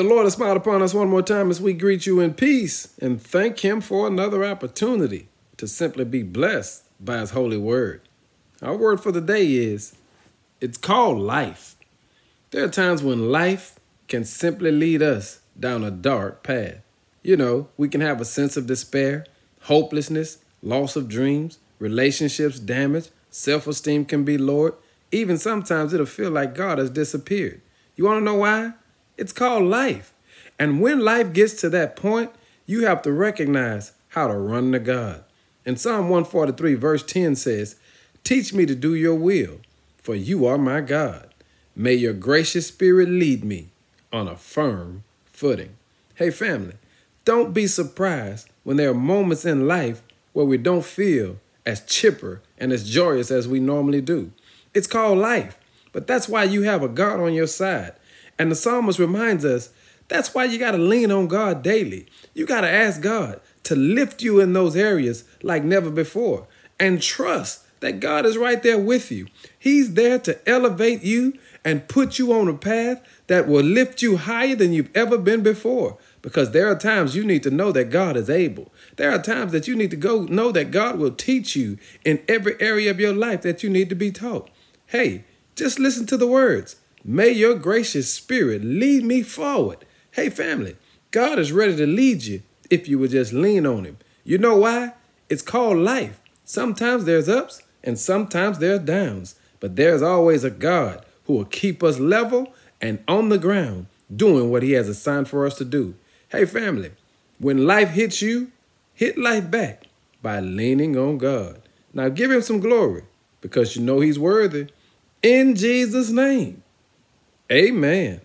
The Lord has smiled upon us one more time as we greet you in peace and thank Him for another opportunity to simply be blessed by His holy word. Our word for the day is it's called life. There are times when life can simply lead us down a dark path. You know, we can have a sense of despair, hopelessness, loss of dreams, relationships damaged, self esteem can be lowered. Even sometimes it'll feel like God has disappeared. You want to know why? It's called life. And when life gets to that point, you have to recognize how to run to God. In Psalm 143, verse 10 says, Teach me to do your will, for you are my God. May your gracious spirit lead me on a firm footing. Hey, family, don't be surprised when there are moments in life where we don't feel as chipper and as joyous as we normally do. It's called life, but that's why you have a God on your side. And the psalmist reminds us that's why you got to lean on God daily. You got to ask God to lift you in those areas like never before and trust that God is right there with you. He's there to elevate you and put you on a path that will lift you higher than you've ever been before. Because there are times you need to know that God is able. There are times that you need to go know that God will teach you in every area of your life that you need to be taught. Hey, just listen to the words. May your gracious spirit lead me forward. Hey, family, God is ready to lead you if you would just lean on Him. You know why? It's called life. Sometimes there's ups and sometimes there's downs, but there's always a God who will keep us level and on the ground doing what He has assigned for us to do. Hey, family, when life hits you, hit life back by leaning on God. Now give Him some glory because you know He's worthy. In Jesus' name, amen.